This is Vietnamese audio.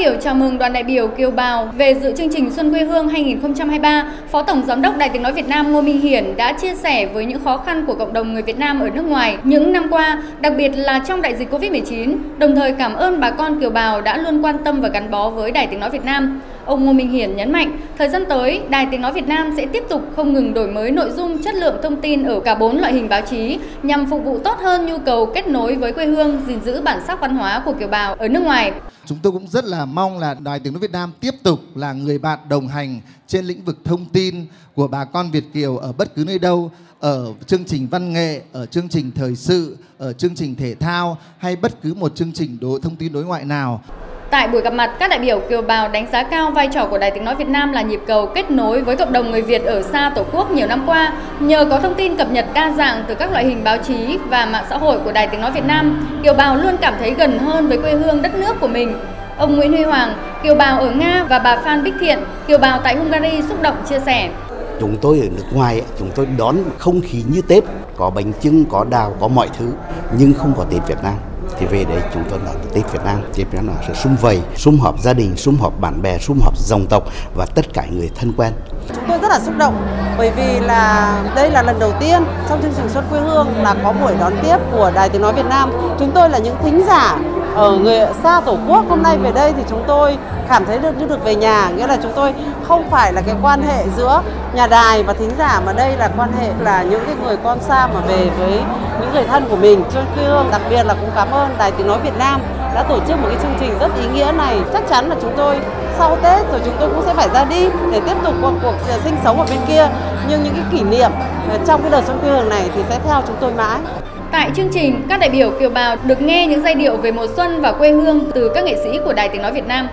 biểu chào mừng đoàn đại biểu kiều bào về dự chương trình Xuân quê hương 2023, Phó Tổng Giám đốc Đài Tiếng Nói Việt Nam Ngô Minh Hiển đã chia sẻ với những khó khăn của cộng đồng người Việt Nam ở nước ngoài những năm qua, đặc biệt là trong đại dịch Covid-19, đồng thời cảm ơn bà con kiều bào đã luôn quan tâm và gắn bó với Đài Tiếng Nói Việt Nam. Ông Ngô Minh Hiển nhấn mạnh, thời gian tới, Đài Tiếng Nói Việt Nam sẽ tiếp tục không ngừng đổi mới nội dung, chất lượng thông tin ở cả bốn loại hình báo chí nhằm phục vụ tốt hơn nhu cầu kết nối với quê hương, gìn giữ bản sắc văn hóa của kiều bào ở nước ngoài. Chúng tôi cũng rất là mong là Đài Tiếng Nói Việt Nam tiếp tục là người bạn đồng hành trên lĩnh vực thông tin của bà con Việt Kiều ở bất cứ nơi đâu, ở chương trình văn nghệ, ở chương trình thời sự, ở chương trình thể thao hay bất cứ một chương trình đối thông tin đối ngoại nào. Tại buổi gặp mặt, các đại biểu kiều bào đánh giá cao vai trò của Đài Tiếng Nói Việt Nam là nhịp cầu kết nối với cộng đồng người Việt ở xa Tổ quốc nhiều năm qua. Nhờ có thông tin cập nhật đa dạng từ các loại hình báo chí và mạng xã hội của Đài Tiếng Nói Việt Nam, kiều bào luôn cảm thấy gần hơn với quê hương đất nước của mình. Ông Nguyễn Huy Hoàng, kiều bào ở Nga và bà Phan Bích Thiện, kiều bào tại Hungary xúc động chia sẻ. Chúng tôi ở nước ngoài, chúng tôi đón không khí như Tết, có bánh trưng, có đào, có mọi thứ, nhưng không có Tết Việt Nam thì về đây chúng tôi nói Tết Việt Nam Tết Việt Nam là sự sum vầy, sum họp gia đình, sum họp bạn bè, sum họp dòng tộc và tất cả người thân quen. Chúng tôi rất là xúc động bởi vì là đây là lần đầu tiên trong chương trình Xuân quê hương là có buổi đón tiếp của Đài Tiếng nói Việt Nam. Chúng tôi là những thính giả ở người xa tổ quốc hôm nay về đây thì chúng tôi cảm thấy được như được về nhà. Nghĩa là chúng tôi không phải là cái quan hệ giữa nhà đài và thính giả, mà đây là quan hệ là những cái người con xa mà về với những người thân của mình. Cho hương đặc biệt là cũng cảm ơn Đài Tiếng nói Việt Nam đã tổ chức một cái chương trình rất ý nghĩa này. Chắc chắn là chúng tôi sau Tết rồi chúng tôi cũng sẽ phải ra đi để tiếp tục cuộc, cuộc à, sinh sống ở bên kia. Nhưng những cái kỷ niệm à, trong cái đợt xuân quê hương này thì sẽ theo chúng tôi mãi. Tại chương trình, các đại biểu kiều bào được nghe những giai điệu về mùa xuân và quê hương từ các nghệ sĩ của Đài Tiếng Nói Việt Nam.